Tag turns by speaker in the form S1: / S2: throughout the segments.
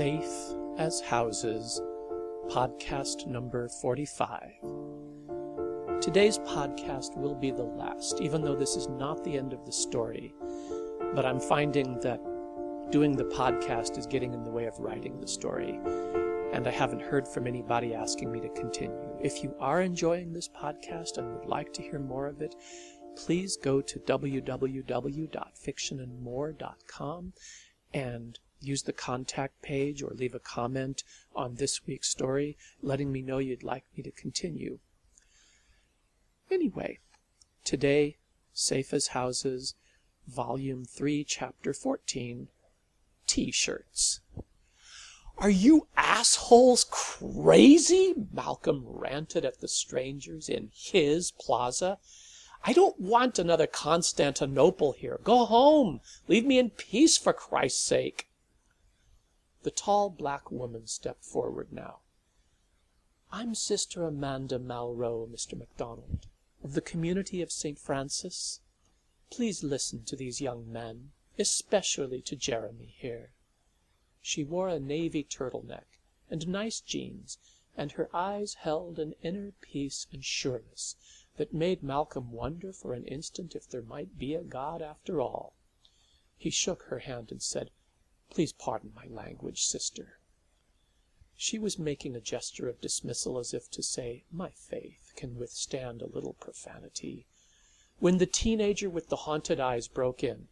S1: Safe as Houses, podcast number 45. Today's podcast will be the last, even though this is not the end of the story. But I'm finding that doing the podcast is getting in the way of writing the story, and I haven't heard from anybody asking me to continue. If you are enjoying this podcast and would like to hear more of it, please go to www.fictionandmore.com and use the contact page or leave a comment on this week's story, letting me know you'd like me to continue. Anyway, today, Safe as Houses, Volume 3, Chapter 14 T shirts. Are you assholes crazy? Malcolm ranted at the strangers in his plaza. I don't want another Constantinople here. Go home. Leave me in peace, for Christ's sake. The tall black woman stepped forward now. I'm Sister Amanda Malraux, Mr. MacDonald, of the community of St. Francis. Please listen to these young men, especially to Jeremy here. She wore a navy turtleneck and nice jeans, and her eyes held an inner peace and sureness that made Malcolm wonder for an instant if there might be a God after all. He shook her hand and said, Please pardon my language, sister. She was making a gesture of dismissal as if to say, My faith can withstand a little profanity, when the teenager with the haunted eyes broke in.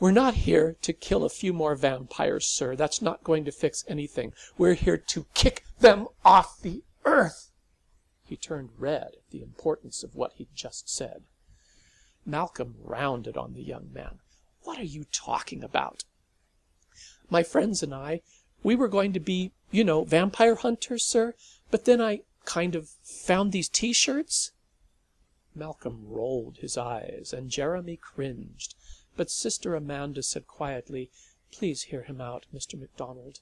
S1: We're not here to kill a few more vampires, sir. That's not going to fix anything. We're here to kick them off the earth. He turned red at the importance of what he'd just said. Malcolm rounded on the young man. What are you talking about? My friends and I, we were going to be, you know, vampire hunters, sir, but then I kind of found these t shirts. Malcolm rolled his eyes, and Jeremy cringed, but Sister Amanda said quietly, Please hear him out, Mr. MacDonald.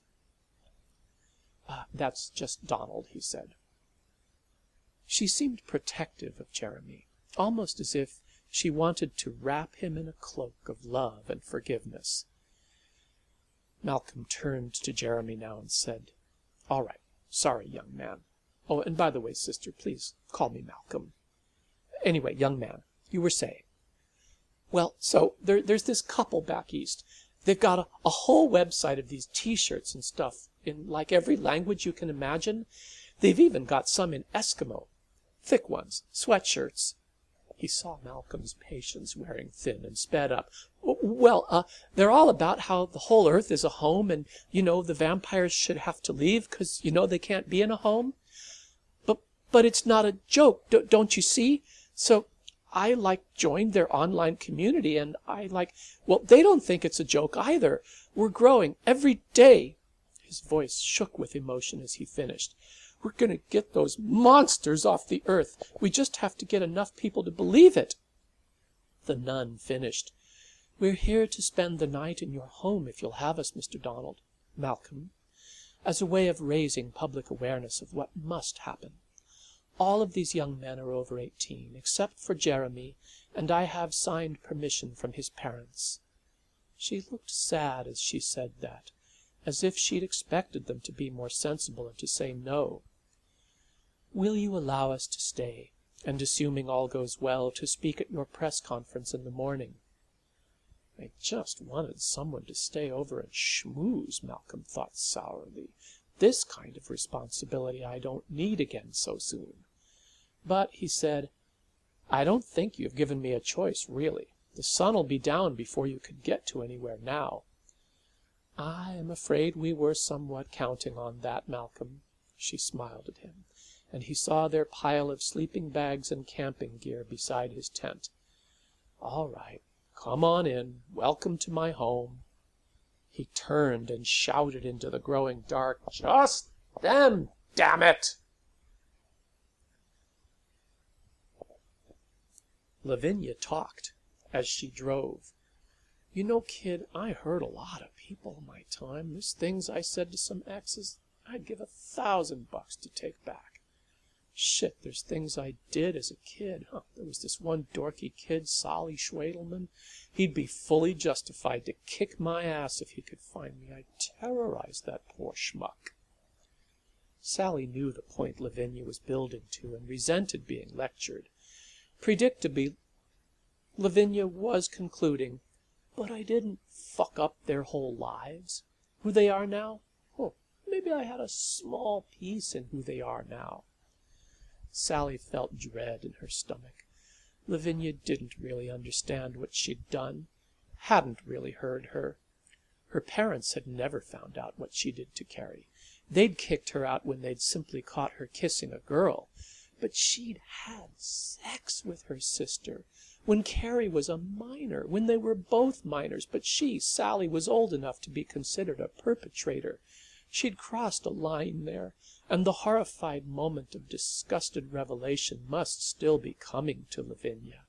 S1: Uh, that's just Donald, he said. She seemed protective of Jeremy, almost as if she wanted to wrap him in a cloak of love and forgiveness. Malcolm turned to Jeremy now and said, All right. Sorry, young man. Oh, and by the way, sister, please call me Malcolm. Anyway, young man, you were saying. Well, so there, there's this couple back east. They've got a, a whole website of these T-shirts and stuff in like every language you can imagine. They've even got some in Eskimo, thick ones, sweatshirts, he saw Malcolm's patience wearing thin, and sped up. "Well, uh, they're all about how the whole earth is a home, and, you know, the vampires should have to leave, 'cause, you know, they can't be in a home. But but it's not a joke, don't you see? So I, like, joined their online community, and I, like well, they don't think it's a joke either. We're growing every day." His voice shook with emotion as he finished. We're going to get those monsters off the earth. We just have to get enough people to believe it." The nun finished. "We're here to spend the night in your home if you'll have us, Mr. Donald Malcolm as a way of raising public awareness of what must happen. All of these young men are over eighteen, except for Jeremy, and I have signed permission from his parents." She looked sad as she said that, as if she'd expected them to be more sensible and to say no. Will you allow us to stay, and assuming all goes well, to speak at your press conference in the morning?" "I just wanted someone to stay over and schmooze," Malcolm thought sourly. "This kind of responsibility I don't need again so soon." But he said, "I don't think you've given me a choice, really. The sun'll be down before you could get to anywhere now." "I am afraid we were somewhat counting on that, Malcolm." She smiled at him and he saw their pile of sleeping bags and camping gear beside his tent. All right, come on in. Welcome to my home. He turned and shouted into the growing dark, Just them, damn it! Lavinia talked as she drove. You know, kid, I hurt a lot of people in my time. There's things I said to some exes I'd give a thousand bucks to take back. Shit, there's things I did as a kid. Huh. There was this one dorky kid, Solly Schwedelman. He'd be fully justified to kick my ass if he could find me. I terrorized that poor schmuck. Sally knew the point Lavinia was building to and resented being lectured. Predictably, Lavinia was concluding, but I didn't fuck up their whole lives. Who they are now? Oh, maybe I had a small piece in who they are now. Sally felt dread in her stomach. Lavinia didn't really understand what she'd done, hadn't really heard her. Her parents had never found out what she did to Carrie. They'd kicked her out when they'd simply caught her kissing a girl. But she'd had sex with her sister when Carrie was a minor, when they were both minors, but she, Sally, was old enough to be considered a perpetrator. She'd crossed a line there, and the horrified moment of disgusted revelation must still be coming to Lavinia.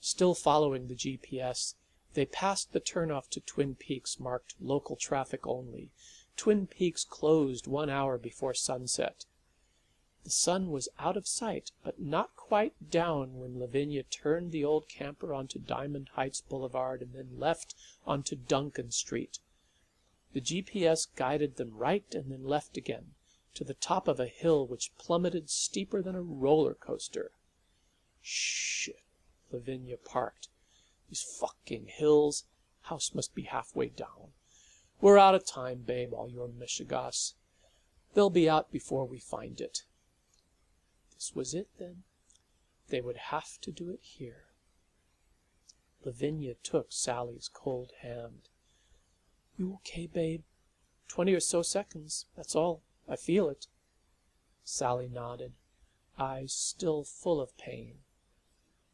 S1: Still following the GPS, they passed the turnoff to Twin Peaks marked local traffic only. Twin Peaks closed one hour before sunset. The sun was out of sight, but not quite down when Lavinia turned the old camper onto Diamond Heights Boulevard and then left onto Duncan Street. The GPS guided them right and then left again, to the top of a hill which plummeted steeper than a roller coaster. Shit, Lavinia parked. These fucking hills. House must be halfway down. We're out of time, babe, all your mishigas. They'll be out before we find it. This was it, then. They would have to do it here. Lavinia took Sally's cold hand. You okay, babe? Twenty or so seconds, that's all. I feel it. Sally nodded, eyes still full of pain.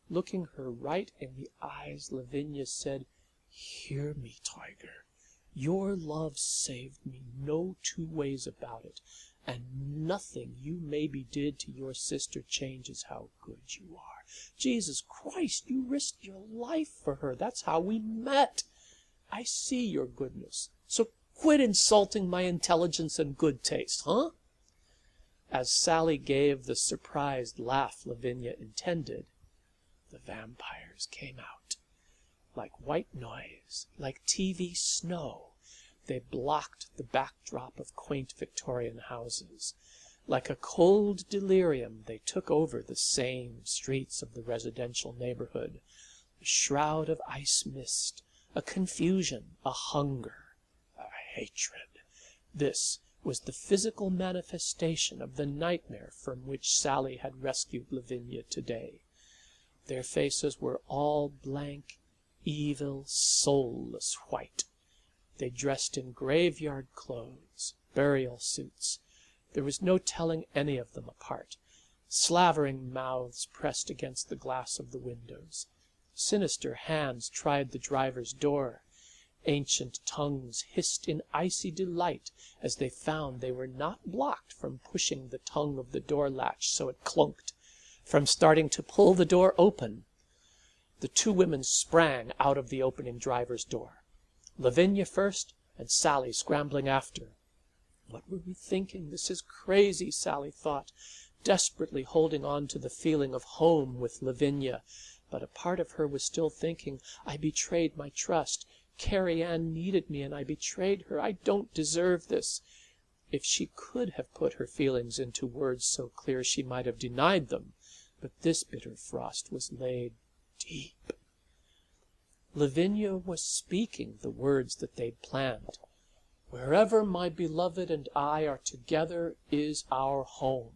S1: Looking her right in the eyes, Lavinia said, Hear me, Tiger. Your love saved me, no two ways about it, and nothing you maybe did to your sister changes how good you are. Jesus Christ, you risked your life for her. That's how we met. I see your goodness. So quit insulting my intelligence and good taste, huh? As Sally gave the surprised laugh Lavinia intended, the vampires came out. Like white noise, like TV snow, they blocked the backdrop of quaint Victorian houses. Like a cold delirium, they took over the same streets of the residential neighborhood. A shroud of ice mist a confusion, a hunger, hatred. This was the physical manifestation of the nightmare from which Sally had rescued Lavinia today. Their faces were all blank, evil, soulless white. They dressed in graveyard clothes, burial suits. There was no telling any of them apart. Slavering mouths pressed against the glass of the windows. Sinister hands tried the driver's door. Ancient tongues hissed in icy delight as they found they were not blocked from pushing the tongue of the door latch so it clunked, from starting to pull the door open. The two women sprang out of the opening driver's door. Lavinia first, and Sally scrambling after. What were we thinking? This is crazy, Sally thought, desperately holding on to the feeling of home with Lavinia. But a part of her was still thinking, I betrayed my trust. Carrie Ann needed me, and I betrayed her. I don't deserve this. If she could have put her feelings into words so clear, she might have denied them. But this bitter frost was laid deep. Lavinia was speaking the words that they'd planned. Wherever my beloved and I are together is our home.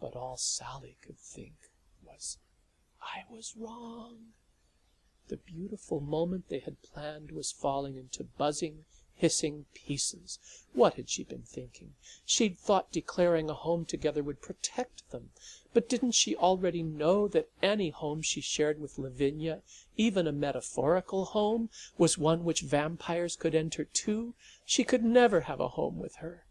S1: But all Sally could think was, I was wrong. The beautiful moment they had planned was falling into buzzing, hissing pieces. What had she been thinking? She'd thought declaring a home together would protect them. But didn't she already know that any home she shared with Lavinia, even a metaphorical home, was one which vampires could enter too? She could never have a home with her.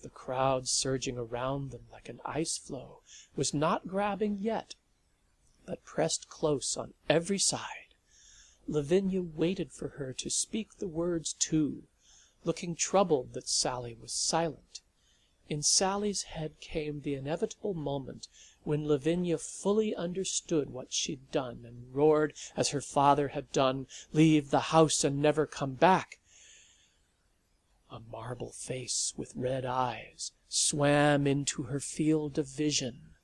S1: The crowd surging around them like an ice floe was not grabbing yet but pressed close on every side. Lavinia waited for her to speak the words too, looking troubled that Sally was silent. in Sally's head came the inevitable moment when Lavinia fully understood what she'd done, and roared, as her father had done, Leave the house and never come back. A marble face with red eyes swam into her field of vision,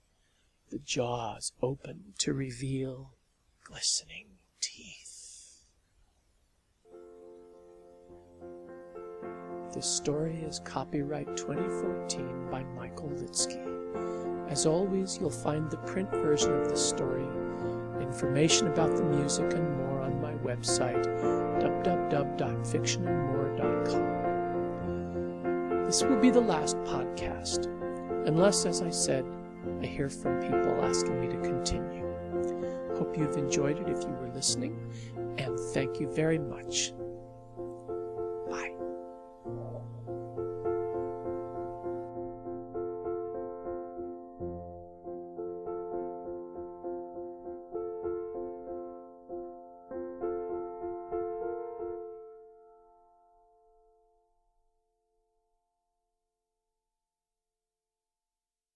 S1: the jaws opened to reveal glistening teeth. This story is copyright 2014 by Michael Litsky. As always, you'll find the print version of the story, information about the music, and more on my website, www.fictionandmore.com. This will be the last podcast, unless, as I said, I hear from people asking me to continue. Hope you've enjoyed it if you were listening, and thank you very much.